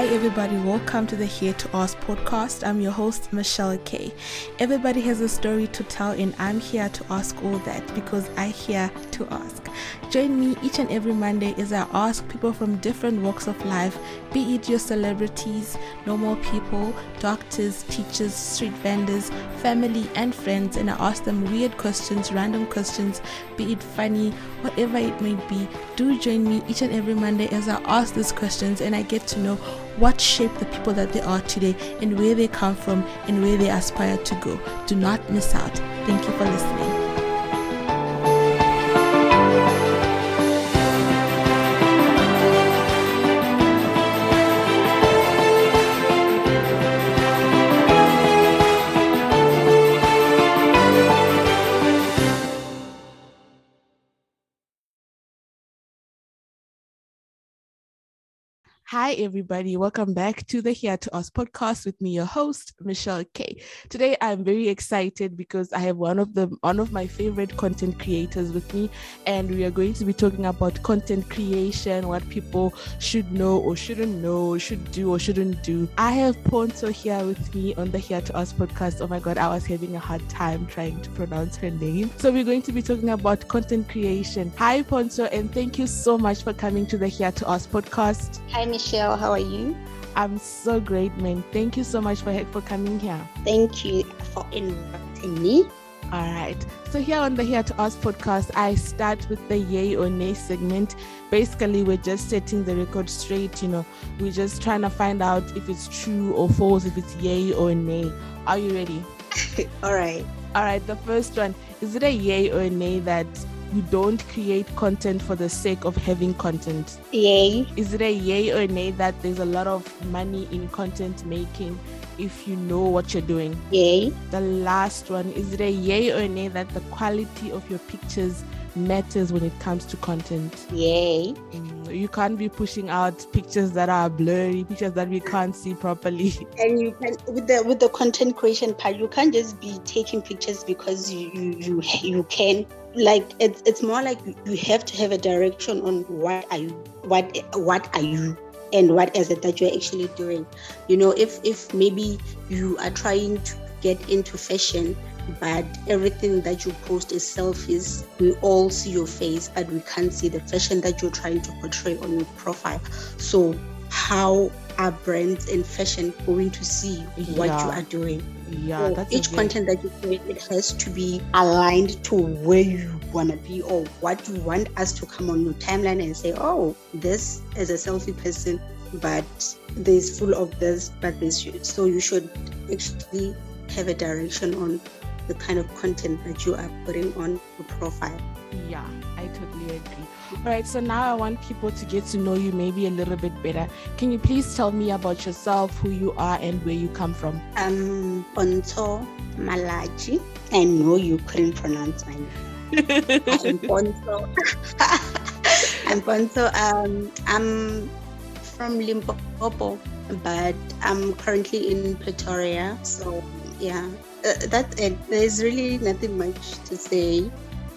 Hi, everybody. Welcome to the Here to Ask podcast. I'm your host, Michelle Kay. Everybody has a story to tell, and I'm here to ask all that because I here to ask. Join me each and every Monday as I ask people from different walks of life, be it your celebrities, normal people, doctors, teachers, street vendors, family, and friends, and I ask them weird questions, random questions, be it funny, whatever it may be. Do join me each and every Monday as I ask these questions and I get to know what shaped the people that they are today and where they come from and where they aspire to go. Do not miss out. Thank you for listening. Hi, everybody. Welcome back to the Here to Ask podcast with me, your host, Michelle K. Today, I'm very excited because I have one of the one of my favorite content creators with me, and we are going to be talking about content creation, what people should know or shouldn't know, should do or shouldn't do. I have Ponto here with me on the Here to Ask podcast. Oh my God, I was having a hard time trying to pronounce her name. So we're going to be talking about content creation. Hi, Ponto, and thank you so much for coming to the Here to Ask podcast. Hi, Michelle. Michelle. How are you? I'm so great, man. Thank you so much for for coming here. Thank you for inviting me. All right. So here on the Here to Ask podcast, I start with the yay or nay segment. Basically, we're just setting the record straight. You know, we're just trying to find out if it's true or false, if it's yay or nay. Are you ready? All right. All right. The first one is it a yay or a nay that you don't create content for the sake of having content? Yay. Is it a yay or a nay that there's a lot of money in content making if you know what you're doing? Yay. The last one, is it a yay or a nay that the quality of your pictures matters when it comes to content? Yay. Mm, you can't be pushing out pictures that are blurry, pictures that we can't see properly. And you can with the with the content creation part, you can't just be taking pictures because you you you, you can like it's it's more like you have to have a direction on what are you what what are you and what is it that you're actually doing. You know if if maybe you are trying to get into fashion but everything that you post is selfies we all see your face but we can't see the fashion that you're trying to portray on your profile. So how are brands and fashion going to see what yeah. you are doing yeah so each content that you create it has to be aligned to where you want to be or what you want us to come on your timeline and say oh this is a selfie person but there's full of this but this so you should actually have a direction on the kind of content that you are putting on your profile. Yeah i totally agree all right, so now I want people to get to know you maybe a little bit better. Can you please tell me about yourself, who you are, and where you come from? I'm Ponto Malachi. I know you couldn't pronounce my name. I'm Ponto. I'm Ponto. Um, I'm from Limpopo, but I'm currently in Pretoria. So, yeah, uh, that's it. There's really nothing much to say.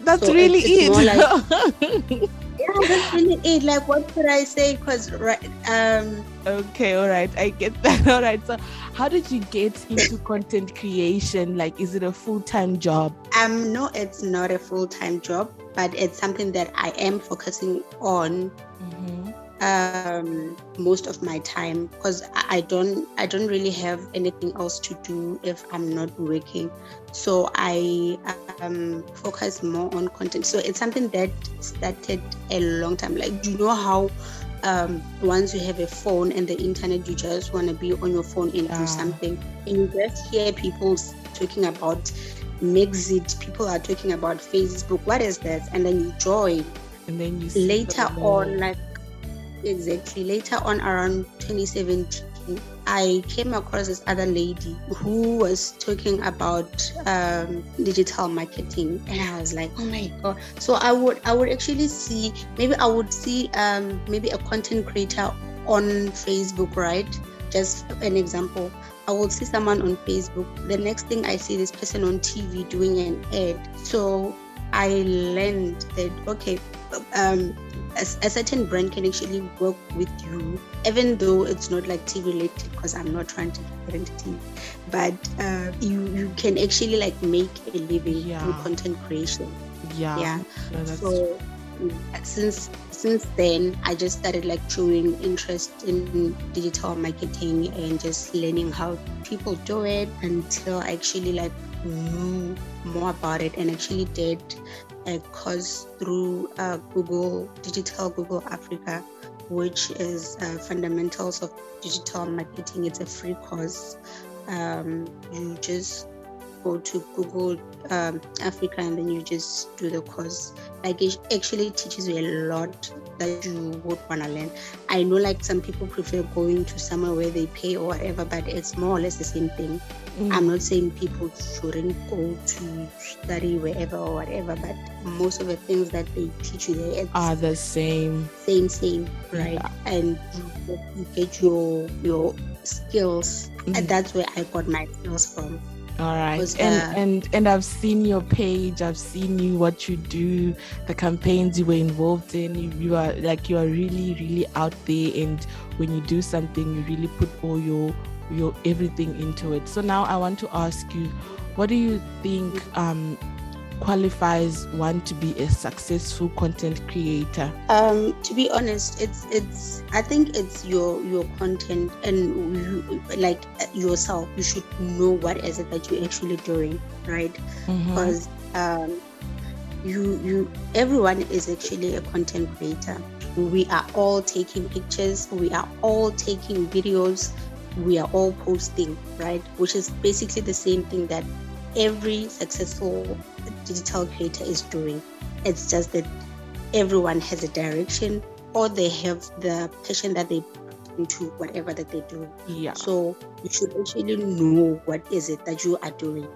That's so really it. Like, yeah, that's really it. Like, what could I say? Because, right, um, okay, all right, I get that. All right, so how did you get into content creation? Like, is it a full time job? Um, no, it's not a full time job, but it's something that I am focusing on. Mm-hmm um, most of my time because I don't I don't really have anything else to do if I'm not working. So I um, focus more on content. So it's something that started a long time. Like you know how um, once you have a phone and the internet, you just want to be on your phone and do something, and you just hear people talking about MXit. People are talking about Facebook. What is that? And then you join. And then you later on, like exactly. Later on, around 2017, I came across this other lady who was talking about um, digital marketing, and I was like, "Oh my god!" So I would, I would actually see, maybe I would see, um, maybe a content creator on Facebook, right? Just an example. I would see someone on Facebook. The next thing I see this person on TV doing an ad. So I learned that okay, um, a, a, certain brand can actually work with you, even though it's not like tea related, because I'm not trying to get into tea, but uh, you you can actually like make a living yeah. through content creation. Yeah. Yeah. so since since then i just started like showing interest in digital marketing and just learning how people do it until i actually like knew more about it and actually did a course through uh, google digital google africa which is uh, fundamentals of digital marketing. It's a free course. Um, you just go to Google um, Africa and then you just do the course. Like it actually teaches you a lot that you would want to learn. I know like some people prefer going to somewhere where they pay or whatever, but it's more or less the same thing. Mm. I'm not saying people shouldn't go to study wherever or whatever, but most of the things that they teach you there are the same. Same, same, right? Yeah. And you, you, get your your skills, mm. and that's where I got my skills from. All right. Was, and uh, and and I've seen your page. I've seen you what you do, the campaigns you were involved in. You, you are like you are really really out there and when you do something you really put all your your everything into it. So now I want to ask you what do you think um qualifies one to be a successful content creator? Um, to be honest, it's it's I think it's your your content and you, like yourself. You should know what is it that you're actually doing, right? Mm-hmm. Because um, you you everyone is actually a content creator. We are all taking pictures. We are all taking videos. We are all posting, right? Which is basically the same thing that every successful digital creator is doing. It's just that everyone has a direction or they have the passion that they put into whatever that they do. Yeah. So you should actually know what is it that you are doing.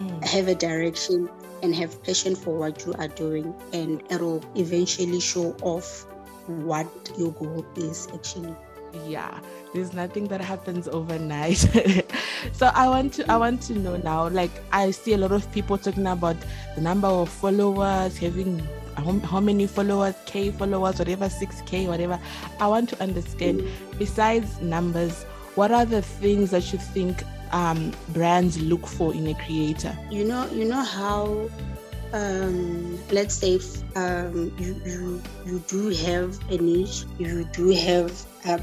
Mm. Have a direction and have passion for what you are doing and it'll eventually show off what your goal is actually yeah there's nothing that happens overnight. So i want to i want to know now like i see a lot of people talking about the number of followers having how, many followers k followers whatever 6k whatever. I want to understand besides numbers what are the things that you think um, brands look for in a creator? You know you know how um, let's say um, you, you you do have a niche you do have a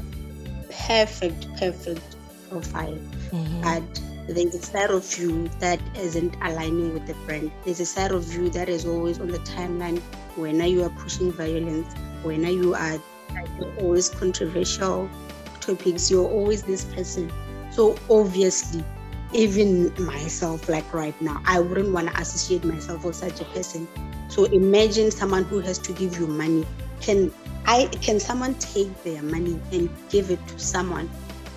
perfect, perfect profile. Mm-hmm. But there's a side of you that isn't aligning with the brand. There's a side of you that is always on the timeline when you are pushing violence, when you are always controversial topics, you're always this person. So obviously, even myself, like right now, I wouldn't want to associate myself with such a person. So imagine someone who has to give you money. Can I can someone take their money and give it to someone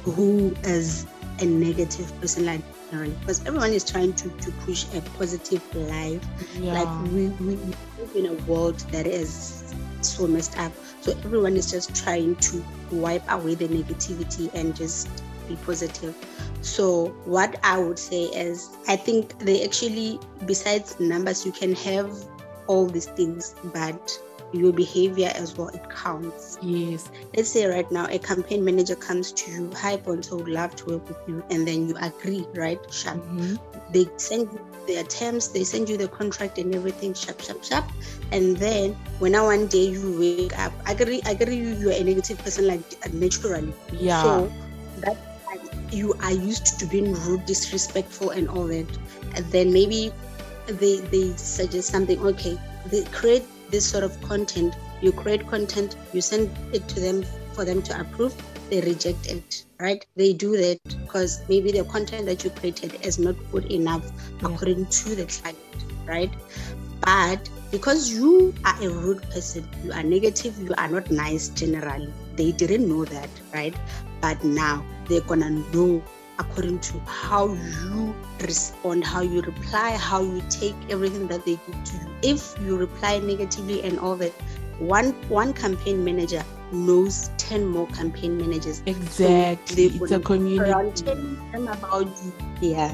who is a negative person like because everyone is trying to, to push a positive life. Yeah. Like we, we live in a world that is so messed up. So everyone is just trying to wipe away the negativity and just be positive. So what I would say is I think they actually besides numbers you can have all these things, but your behavior as well it counts. Yes. Let's say right now a campaign manager comes to you hi bonto would love to work with you and then you agree right? Sharp. Mm-hmm. they send you their terms they send you the contract and everything sharp sharp sharp. And then when one day you wake up I agree agree you you're a negative person like naturally. Yeah. So that you are used to being rude disrespectful and all that. And then maybe they they suggest something okay they create this sort of content. You create content, you send it to them for them to approve, they reject it, right? They do that because maybe the content that you created is not good enough yeah. according to the client, right? But because you are a rude person, you are negative, you are not nice generally. They didn't know that, right? But now they're gonna know according to how you respond, how you reply, how you take everything that they give to you. If you reply negatively and all that, one one campaign manager knows 10 more campaign managers. Exactly. So it's a community. them about you. Yeah.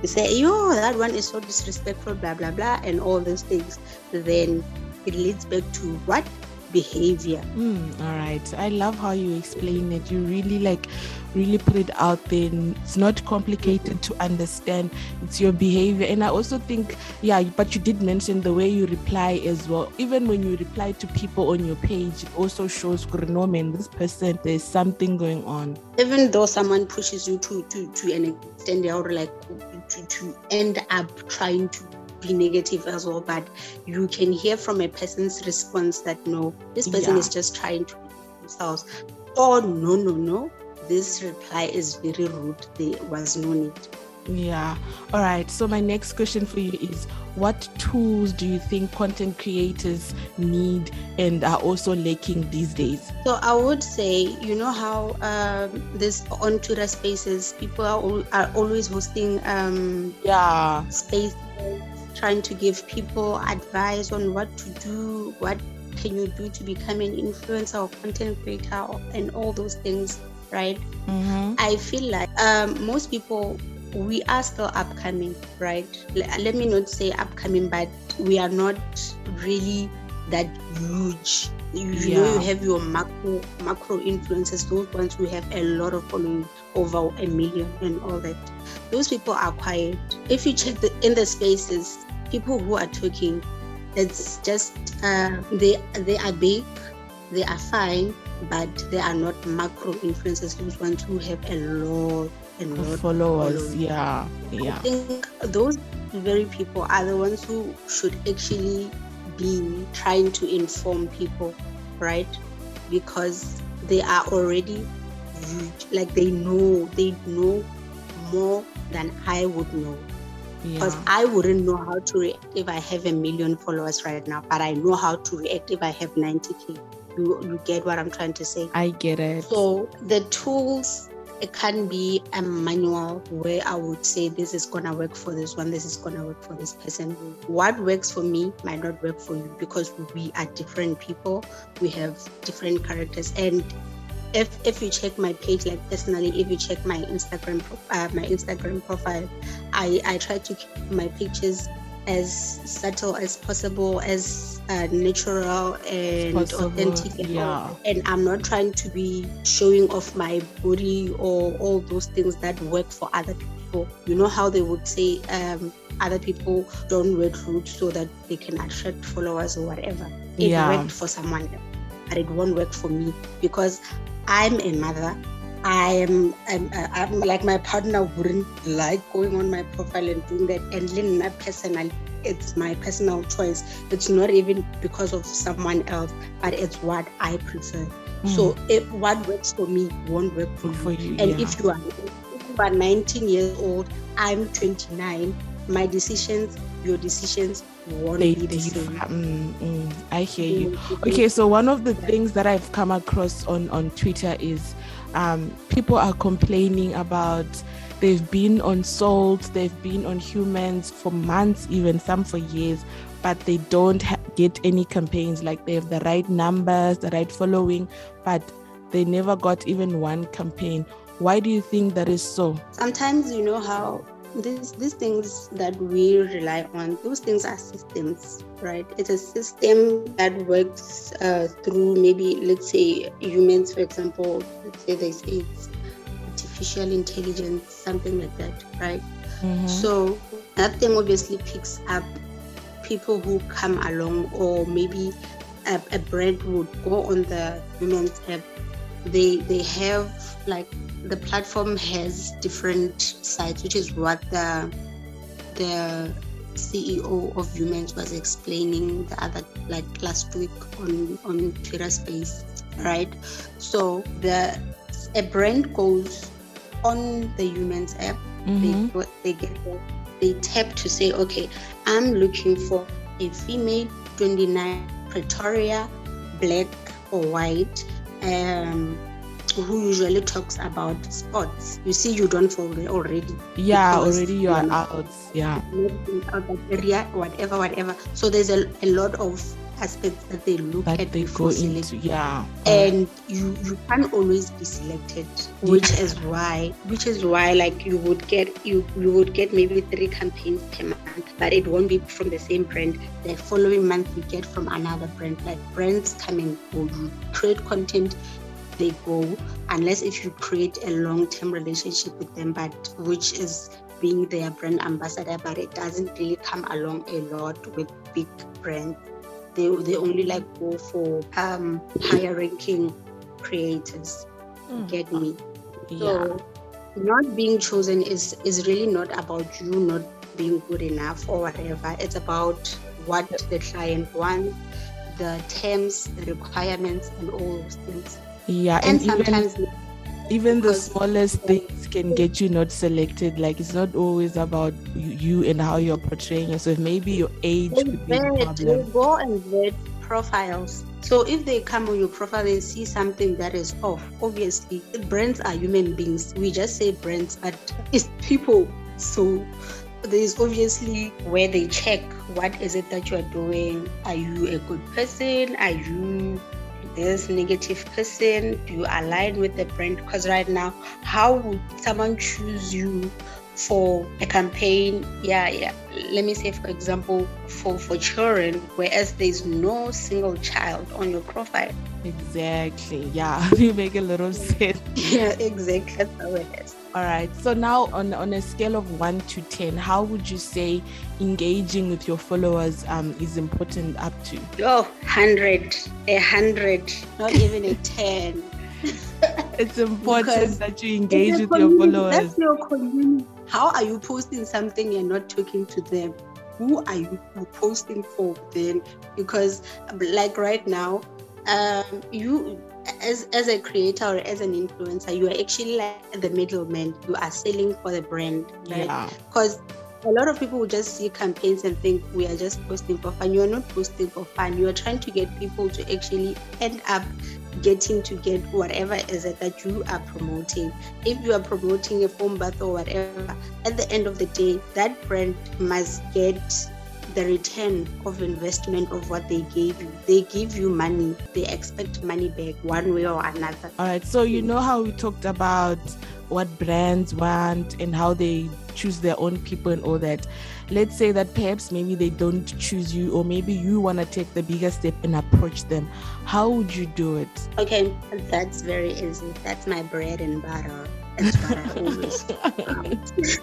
They say, yo, that one is so disrespectful, blah, blah, blah, and all those things. Then it leads back to what? Behavior. Mm, all right. I love how you explain it. You really like really put it out there. It's not complicated to understand. It's your behavior. And I also think, yeah, but you did mention the way you reply as well. Even when you reply to people on your page, it also shows, no man, this person, there's something going on. Even though someone pushes you to to, to an extent, are like to, to end up trying to be negative as well, but you can hear from a person's response that no, this person yeah. is just trying to themselves. Oh no, no, no. This reply is very rude. There was no need. Yeah. All right. So my next question for you is what tools do you think content creators need and are also lacking these days? So I would say, you know how um, this on Twitter spaces, people are, are always hosting um, yeah spaces trying to give people advice on what to do, what can you do to become an influencer or content creator, and all those things, right? Mm-hmm. I feel like um, most people we are still upcoming, right? Let me not say upcoming, but we are not really that huge. You, yeah. know, you have your macro macro influencers, those ones who have a lot of following, over a million and all that. Those people are quiet. If you check the in the spaces, people who are talking, it's just uh, they they are big, they are fine, but they are not macro influencers. Those ones who have a lot and lot followers. followers. Yeah, yeah. I think those very people are the ones who should actually be trying to inform people, right? Because they are already huge. Like they know, they know more than I would know because yeah. I wouldn't know how to react if I have a million followers right now, but I know how to react if I have 90k. You, you get what I'm trying to say? I get it. So the tools, it can be a manual where I would say this is gonna work for this one, this is gonna work for this person. What works for me might not work for you because we are different people, we have different characters, and if if you check my page like personally if you check my instagram uh, my instagram profile i i try to keep my pictures as subtle as possible as uh, natural and possible, authentic and, yeah. and i'm not trying to be showing off my body or all those things that work for other people you know how they would say um, other people don't wear clothes so that they can attract followers or whatever it yeah. worked for someone else but it won't work for me because I'm a mother. I am I'm, I'm, like my partner wouldn't like going on my profile and doing that. And then my personal, it's my personal choice. It's not even because of someone else, but it's what I prefer. Mm. So if what works for me won't work for, for you. And yeah. if you are if you are 19 years old, I'm 29. My decisions, your decisions won't they be the same. Mm, mm, I hear you. Okay, so one of the things that I've come across on on Twitter is um, people are complaining about they've been on salt, they've been on Humanz for months, even some for years, but they don't ha- get any campaigns. Like they have the right numbers, the right following, but they never got even one campaign. Why do you think that is so? Sometimes you know how these these things that we rely on those things are systems right? It's a system that works uh, through maybe let's say Humanz for example let's say they say it's artificial intelligence something like that right? Mm-hmm. so that thing obviously picks up people who come along or maybe a, a brand would go on the Humanz app they they have like the platform has different sites, which is what the the CEO of Humanz was explaining the other like last week on on Twitter Space, right? So the a brand goes on the Humanz app, mm-hmm. they they get they tap to say, okay, I'm looking for a female, 29, Pretoria, black or white, um, who usually talks about sports. You see, you don't follow already. Yeah, already you are out. Yeah. Out that area, whatever, whatever. So there's a, a lot of aspects that they look that at they go into yeah and you you can't always be selected which yeah. is why which is why like you would get you you would get maybe three campaigns per month but it won't be from the same brand the following month you get from another brand like brands come and go you create content they go unless if you create a long-term relationship with them but which is being their brand ambassador but it doesn't really come along a lot with big brands they, they only like go for um higher ranking creators. Mm. get me? Yeah. so not being chosen is is really not about you not being good enough or whatever. It's about what the client wants the terms the requirements and all those things yeah, and, and sometimes even, even the smallest things can get you not selected. Like it's not always about you, and how you're portraying yourself. Maybe your age could be a problem. Go and vet profiles. So if they come on your profile and see something that is off, obviously brands are human beings. We just say brands, but it's people. So there's obviously where they check what is it that you are doing. Are you a good person? Are you this negative person? Do you align with the brand? Because right now, how would someone choose you for a campaign? Yeah, yeah. Let me say, for example, for for children, whereas there's no single child on your profile. Exactly. Yeah, you make a little sense. Yeah, exactly. That's how it is. All right. So now on on a scale of 1 to 10, how would you say engaging with your followers um, is important up to? Oh, 100. A 100, not even a 10. it's important that you engage with your followers. That's your community. How are you posting something and not talking to them? Who are you posting for then? Because like right now, um, you as as a creator or as an influencer, you are actually like the middleman. You are selling for the brand, right? Because a lot of people will just see campaigns and think we are just posting for fun. You are not posting for fun. You are trying to get people to actually end up getting to get whatever is it that you are promoting. If you are promoting a foam bath or whatever, at the end of the day, that brand must get the return of investment of what they gave you. They give you money, they expect money back one way or another. All right. So, you know how we talked about what brands want and how they choose their own people and all that. Let's say that perhaps maybe they don't choose you, or maybe you want to take the bigger step and approach them. How would you do it? Okay, that's very easy. That's my bread and butter. That's what I always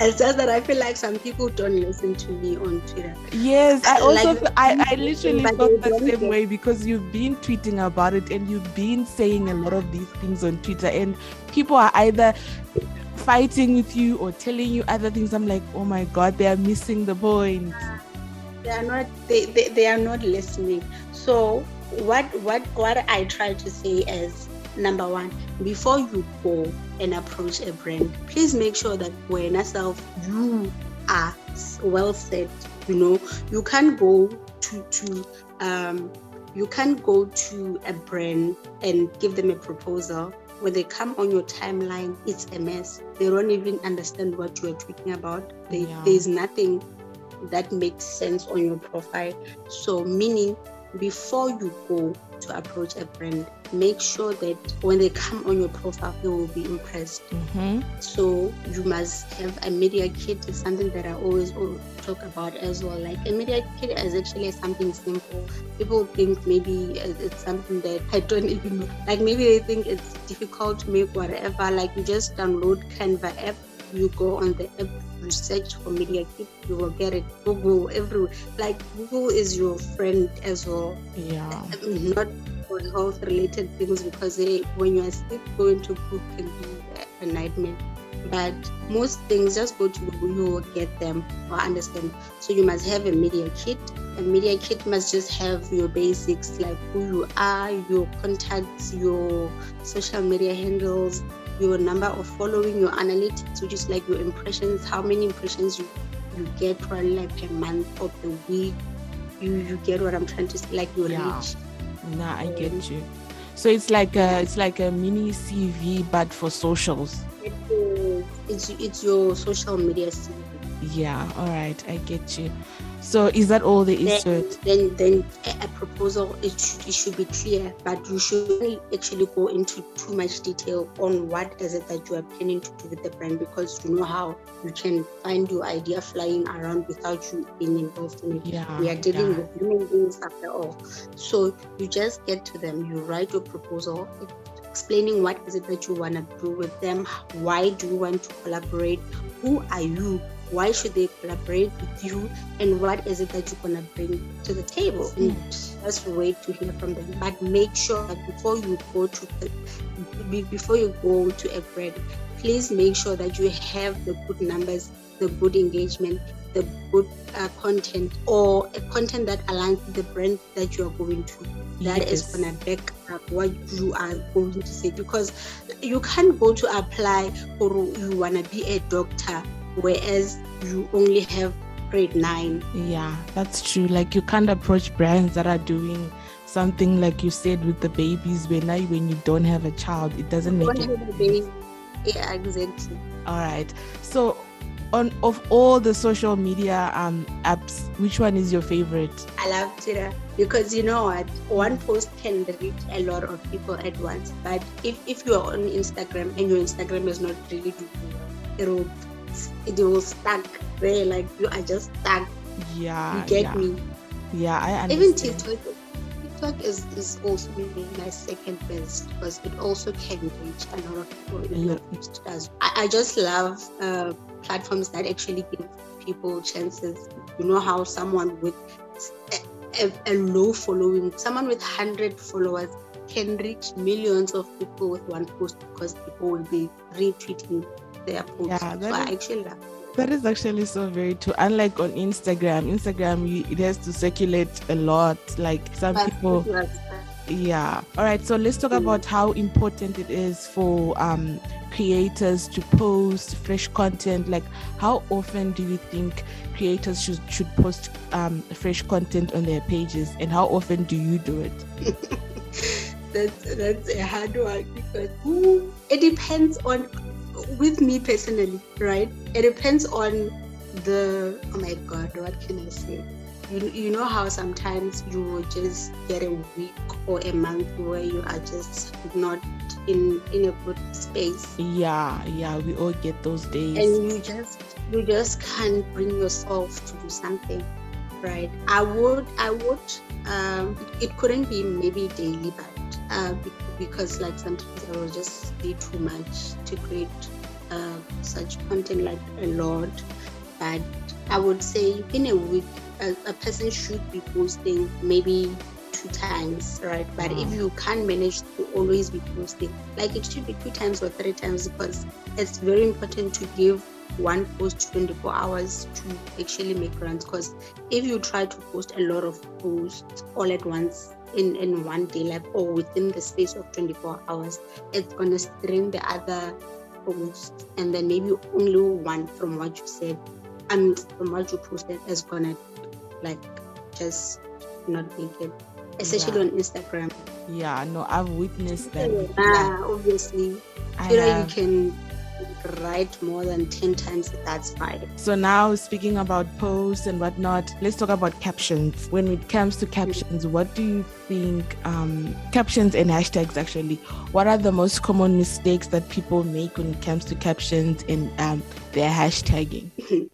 It's just that I feel like some people don't listen to me on Twitter. Yes, I also like, I, I literally felt the same way because you've been tweeting about it and you've been saying a lot of these things on Twitter and people are either fighting with you or telling you other things. I'm like, oh my god, they are missing the point. They are not they, they, they are not listening. So what what what I try to say is number one, before you go and approach a brand, please make sure that when yourself you are well set. You know, you can't go to to um, you can't go to a brand and give them a proposal. When they come on your timeline, it's a mess. They don't even understand what you are talking about. They, yeah. There's nothing that makes sense on your profile. So, meaning before you go to approach a brand, make sure that when they come on your profile, they will be impressed. Mm-hmm. So you must have a media kit. It's something that I always talk about as well. Like a media kit is actually something simple. People think maybe it's something that I don't even know. Like maybe they think it's difficult to make whatever. Like you just download Canva app, you go on the app research for media kit you will get it google everywhere like google is your friend as well yeah not health related things because they, when you are sick going to google can be a nightmare but most things just go to google you will get them or understand so you must have a media kit a media kit must just have your basics like who you are your contacts your social media handles your number of following, your analytics, which is like your impressions, how many impressions you, you get probably like per month or per week. You you get what I'm trying to say, like your yeah. reach. Nah, I get you. So it's like a it's like a mini CV but for socials. It is, it's it's your social media CV. Yeah, all right, I get you. So is that all there is then, to it? Then, then a, proposal it should, it should be clear, but you shouldn't actually go into too much detail on what is it that you are planning to do with the brand because you know how you can find your idea flying around without you being involved in it. Yeah, we are dealing yeah. with human beings after all. So you just get to them, you write your proposal, explaining what is it that you want to do with them, why do you want to collaborate, who are you, why should they collaborate with you, and what is it that you're gonna bring to the table. And just wait to hear from them. But make sure that before you go to the, before you go to a brand, please make sure that you have the good numbers, the good engagement, the good uh, content or a content that aligns with the brand that you are going to. That yes. is going to back up what you are going to say because you can't go to apply or you want to be a doctor whereas you only have grade nine. Yeah, that's true. Like you can't approach brands that are doing something like you said with the babies when now when you don't have a child it doesn't make it yeah exactly all right so on of all the social media um, apps, which one is your favorite? I love Twitter because you know what, one post can reach a lot of people at once. But if, if you are on Instagram and your Instagram is not really doing well, it will it will stuck there like you are just stuck. Yeah, you get yeah. me. Yeah, I understand. Even TikTok. TikTok is, is also my second best because it also can reach a lot of people. Yeah. I, I just love uh, platforms that actually give people chances. You know how someone with a, a, a low following, someone with 100 followers can reach millions of people with one post because people will be retweeting their post. Yeah, so I actually love that is actually so very true. Unlike on Instagram, Instagram you, it has to circulate a lot. Like some people, yeah. All right. So let's talk mm. about how important it is for um, creators to post fresh content. Like, how often do you think creators should should post um, fresh content on their pages, and how often do you do it? that's that's a hard one because it depends on with me personally, right? It depends on the oh my god, what can I say? You, you know how sometimes you will just get a week or a month where you are just not in in a good space. Yeah, yeah, we all get those days. And you just you just can't bring yourself to do something, right? I would I would um it couldn't be maybe daily, but uh, because like sometimes I will just be too much to create uh, such content like a lot. But I would say in a week, a, a person should be posting maybe two times, right? But if you can't manage to always be posting, like it should be two times or three times because it's very important to give one post 24 hours to actually make runs. Because if you try to post a lot of posts all at once, in, in one day, like or within the space of 24 hours, it's gonna strain the other posts, and then maybe only one from what you said and from what you posted is gonna like just not make it, especially yeah. on Instagram. Yeah, no, I've witnessed that. Yeah, obviously, Twitter you can write more than 10 times that's fine. So now speaking about posts and whatnot let's talk about captions. When it comes to captions what do you think um, captions and hashtags actually what are the most common mistakes that people make when it comes to captions and um, their hashtagging?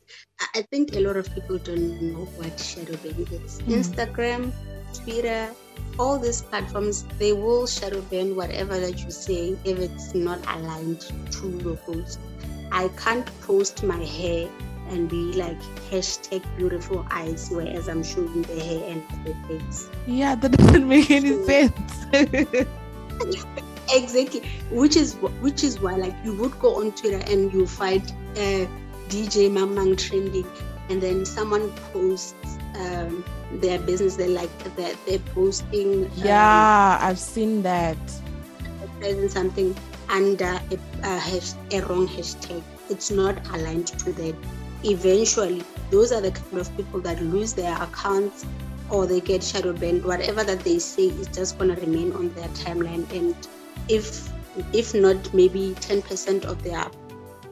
I think a lot of people don't know what shadow banning is. Mm. instagram twitter all these platforms they will shadow ban whatever that you say if it's not aligned to your post. I can't post my hair and be like hashtag beautiful eyes whereas I'm showing the hair and the face. Yeah, that doesn't make any sense. exactly. Which is which is why like you would go on Twitter and you find uh, DJ Mamang trending and then someone posts um, their business. They like that they're posting. Yeah, um, I've seen that. Something under a, a, hash, a wrong hashtag. It's not aligned to that. Eventually, those are the kind of people that lose their accounts or they get shadow banned. Whatever that they say is just gonna remain on their timeline. And if if not maybe 10% of their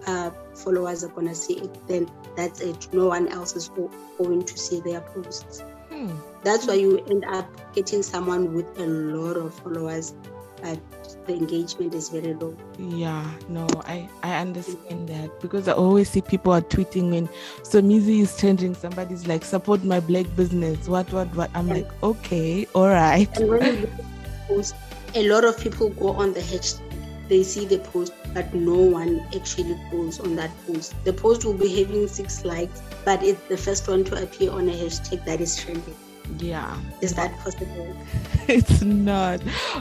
uh, followers are gonna see it, then that's it. No one else is going to see their posts. Hmm. That's why you end up getting someone with a lot of followers, but the engagement is very low. Yeah, no, I I understand that because I always see people are tweeting when Somizi is changing. Somebody's like, support my black business. What what what? I'm yeah. like, okay, all right. And when you post, a lot of people go on the hashtag. They see the post, but no one actually goes on that post. The post will be having six likes, but it's the first one to appear on a hashtag that is trending. Yeah. Is that possible? it's not.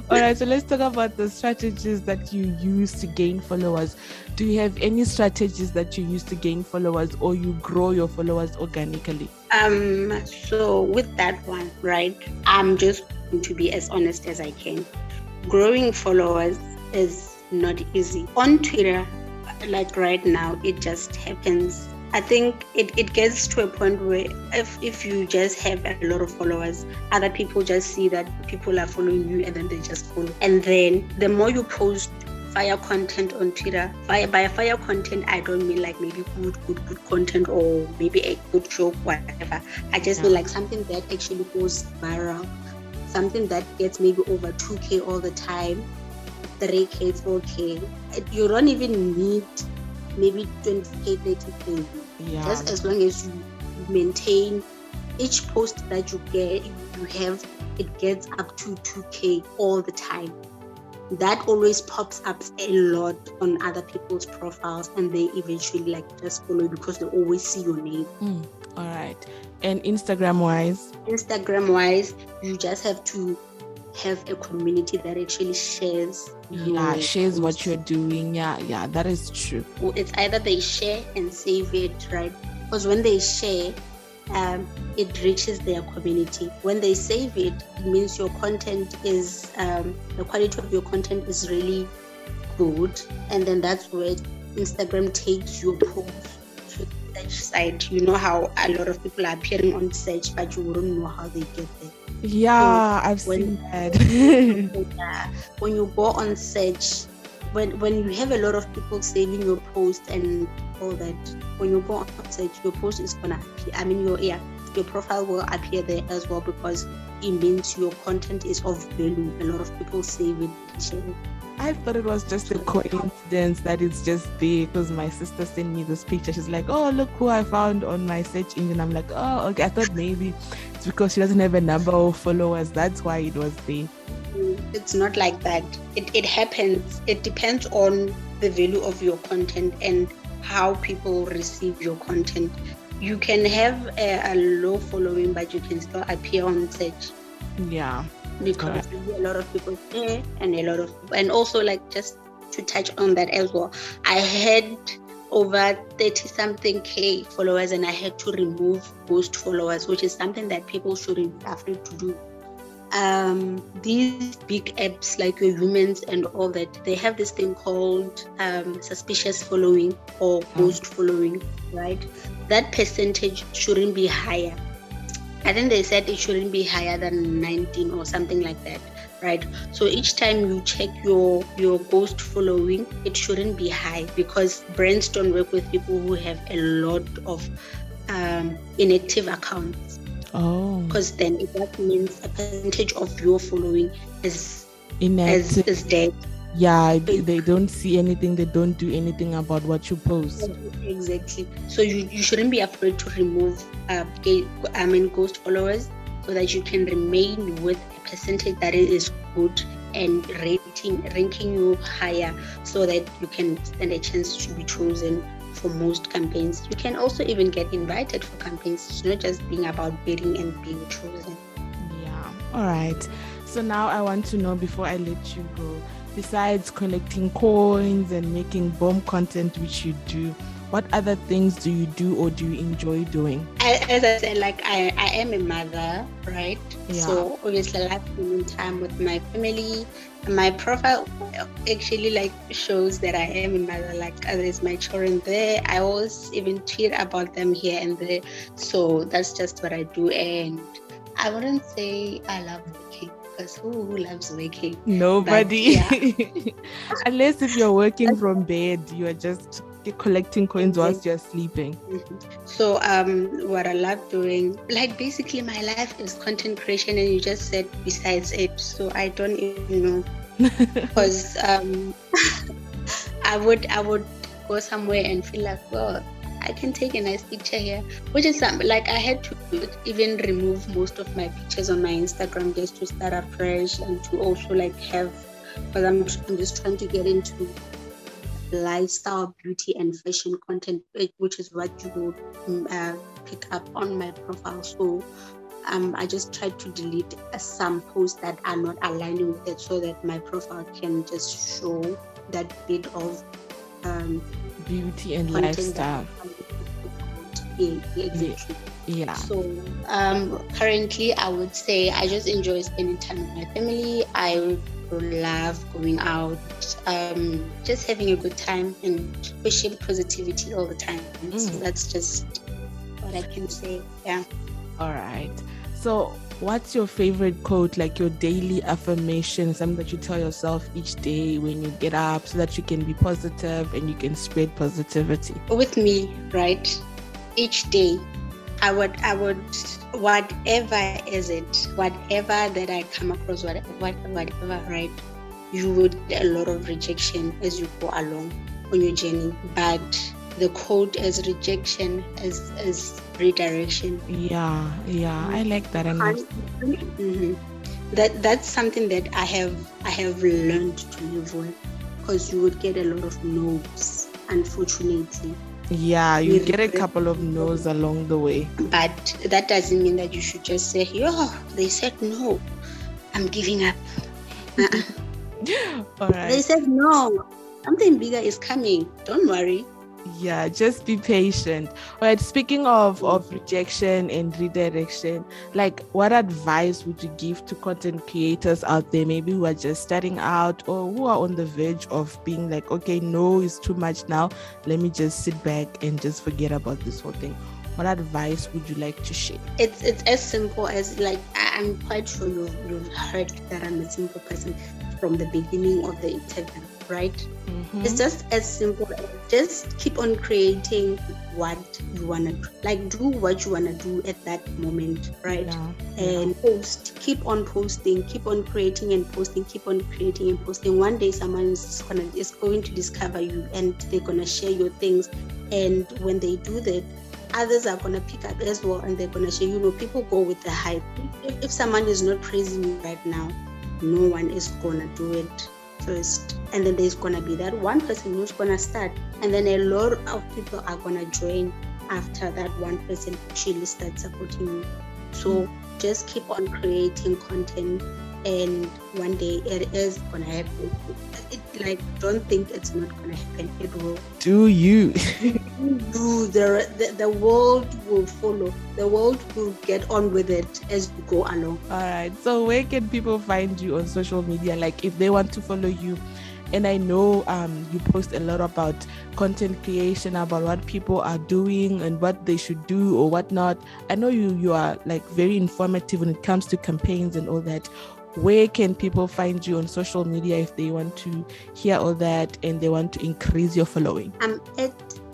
All right, so let's talk about the strategies that you use to gain followers. Do you have any strategies that you use to gain followers or you grow your followers organically? Um so with that one, right? I'm just going to be as honest as I can. Growing followers is not easy. On Twitter, like right now, it just happens I think it, it gets to a point where if, if you just have a lot of followers, other people just see that people are following you and then they just follow. And then the more you post fire content on Twitter, fire by fire content, I don't mean like maybe good, good, good content or maybe a good joke, whatever. I just yeah. mean like something that actually goes viral, something that gets maybe over 2K all the time, 3K, 4K. You don't even need maybe 20k 30k yeah. just as long as you maintain each post that you get you have it gets up to 2k all the time. That always pops up a lot on other people's profiles and they eventually like just follow because they always see your name. Mm, all right and instagram wise instagram wise you just have to have a community that actually shares yeah shares what you're doing. Yeah yeah that is true. It's either they share and save it right? Because when they share um, it reaches their community. When they save it it means your content is um, the quality of your content is really good. And then that's where instagram takes your post to the search site. You know how a lot of people are appearing on search but you wouldn't know how they get there yeah, so I've when, seen that. yeah, when you go on search, when when you have a lot of people saving your post and all that, when you go on search, your post is gonna appear. I mean, your yeah, your profile will appear there as well because it means your content is of value. A lot of people save it. I thought it was just a coincidence that it's just there because my sister sent me this picture. She's like, "Oh, look who I found on my search engine." I'm like, "Oh, okay." I thought maybe it's because she doesn't have a number of followers. That's why it was there. It's not like that. It it happens. It depends on the value of your content and how people receive your content. You can have a, a low following, but you can still appear on search. Yeah because a lot of people there and a lot of and also like just to touch on that as well. I had over 30 something k followers and i had to remove ghost followers which is something that people shouldn't afraid to do. Um, these big apps like your Humanz and all that they have this thing called um, suspicious following or ghost following right? That percentage shouldn't be higher. I think they said it shouldn't be higher than 19 or something like that right? So each time you check your your ghost following it shouldn't be high because brands don't work with people who have a lot of um, inactive accounts. Oh. Because then that means a percentage of your following is inactive. is, is dead. Yeah they don't see anything they don't do anything about what you post. Exactly so you, you shouldn't be afraid to remove uh, i mean ghost followers so that you can remain with percentage that is good and rating ranking you higher so that you can stand a chance to be chosen for most campaigns. You can also even get invited for campaigns. It's not just being about bidding and being chosen. Yeah. All right. So now i want to know before i let you go besides collecting coins and making bomb content, which you do, what other things do you do or do you enjoy doing? As I said, like I, I am a mother, right? Yeah. So obviously I like spending time with my family. My profile actually like shows that I am a mother. Like uh, there's my children there. I always even tweet about them here and there. So that's just what I do. And I wouldn't say I love cooking because who, who loves waking? Nobody. But, yeah. Unless if you're working from bed, you are just you're collecting coins whilst you're sleeping. Mm-hmm. So um, what I love doing, like basically my life is content creation, and you just said besides it. So I don't even know because um, I would I would go somewhere and feel like well I can take a nice picture here, which is something like I had to even remove most of my pictures on my Instagram just to start afresh and to also like have, because I'm, I'm just trying to get into lifestyle, beauty, and fashion content, which is what you would mm, uh, pick up on my profile. So um, I just tried to delete some posts that are not aligning with it so that my profile can just show that bit of um, beauty and lifestyle. Yeah, exactly. Yeah. So um, currently, I would say I just enjoy spending time with my family. I love going out, um, just having a good time and pushing positivity all the time. Mm. So that's just what I can say. Yeah. All right. So what's your favorite quote, like your daily affirmation, something that you tell yourself each day when you get up so that you can be positive and you can spread positivity? With me, right? Each day, I would, I would, whatever is it, whatever that I come across, whatever, whatever, right? You would get a lot of rejection as you go along on your journey, but the code as rejection as as redirection yeah yeah i like that mm-hmm. that that's something that i have i have learned to live with because you would get a lot of no's unfortunately yeah you get a couple of no's along the way. But that doesn't mean that you should just say yo they said no i'm giving up. Uh-uh. all right. They said no something bigger is coming. Don't worry yeah just be patient. All right speaking of of rejection and redirection like what advice would you give to content creators out there maybe who are just starting out or who are on the verge of being like okay no it's too much now. Let me just sit back and just forget about this whole thing. What advice would you like to share? It's it's as simple as like i'm quite sure you've, you've heard that i'm a simple person from the beginning of the interview right? Mm-hmm. It's just as simple as just keep on creating what you wanna do. like do what you wanna do at that moment, right? Yeah. And yeah. post, keep on posting, keep on creating and posting, keep on creating and posting. One day someone is gonna is going to discover you and they're gonna share your things. And when they do that, others are gonna pick up as well and they're gonna share. You know, people go with the hype. If, if someone is not praising you right now, no one is gonna do it first and then there's gonna be that one person who's gonna start and then a lot of people are gonna join after that one person actually starts supporting you. So just keep on creating content and one day it is gonna happen. It, like don't think it's not gonna happen. It will. Do you? Do. The, the the world will follow. The world will get on with it as you go along. All right so where can people find you on social media? Like if they want to follow you. And I know um, you post a lot about content creation, about what people are doing and what they should do or whatnot. I know you you are like very informative when it comes to campaigns and all that where can people find you on social media if they want to hear all that and they want to increase your following? I'm at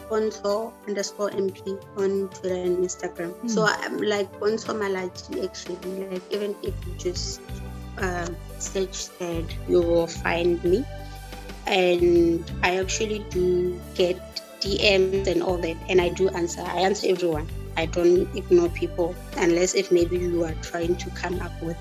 Bonso underscore MP on Twitter and Instagram. Mm. So I'm like Bonso Malachi actually. Like even if you just uh, search that, you will find me. And I actually do get DMs and all that, and I do answer. I answer everyone. I don't ignore people unless if maybe you are trying to come up with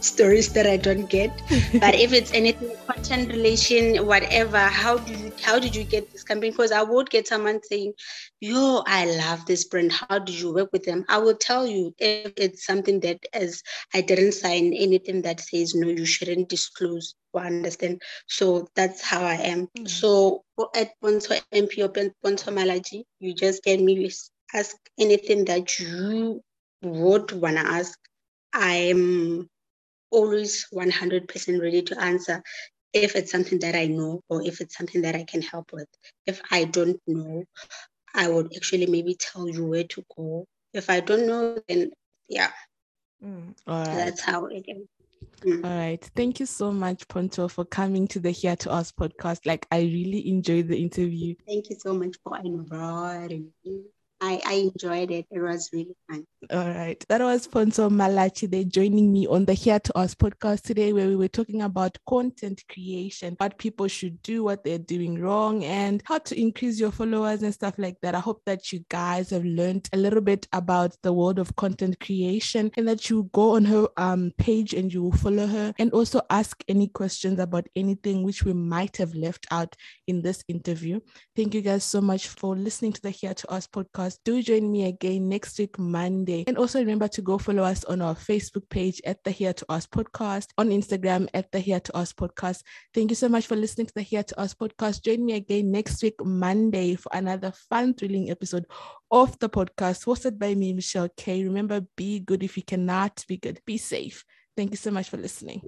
stories that I don't get. but if it's anything content relation, whatever, how did you how did you get this campaign? Because I would get someone saying, Yo, I love this brand. How did you work with them? I will tell you if it's something that as I didn't sign anything that says no, you shouldn't disclose or understand. So that's how I am. Mm-hmm. So at Bonso MP or Bonso Malachi, you just get me ask anything that you would wanna ask. I'm always 100% ready to answer if it's something that I know or if it's something that I can help with. If I don't know, I would actually maybe tell you where to go. If I don't know, then yeah. Mm, That's how it is. Mm. All right. Thank you so much, Ponto, for coming to the Here to Ask podcast. Like, I really enjoyed the interview. Thank you so much for inviting me. I, I enjoyed it. It was really fun. All right. That was Ponto Malachi. They're joining me on the Here to Ask podcast today, where we were talking about content creation, what people should do, what they're doing wrong, and how to increase your followers and stuff like that. I hope that you guys have learned a little bit about the world of content creation and that you go on her um, page and you will follow her and also ask any questions about anything which we might have left out in this interview. Thank you guys so much for listening to the Here to Ask podcast. Do join me again next week, Monday. And also remember to go follow us on our Facebook page at the Here to Ask podcast, on Instagram at the Here to Ask podcast. Thank you so much for listening to the Here to Ask podcast. Join me again next week, Monday, for another fun, thrilling episode of the podcast hosted by me, Michelle K. Remember, be good if you cannot be good. Be safe. Thank you so much for listening.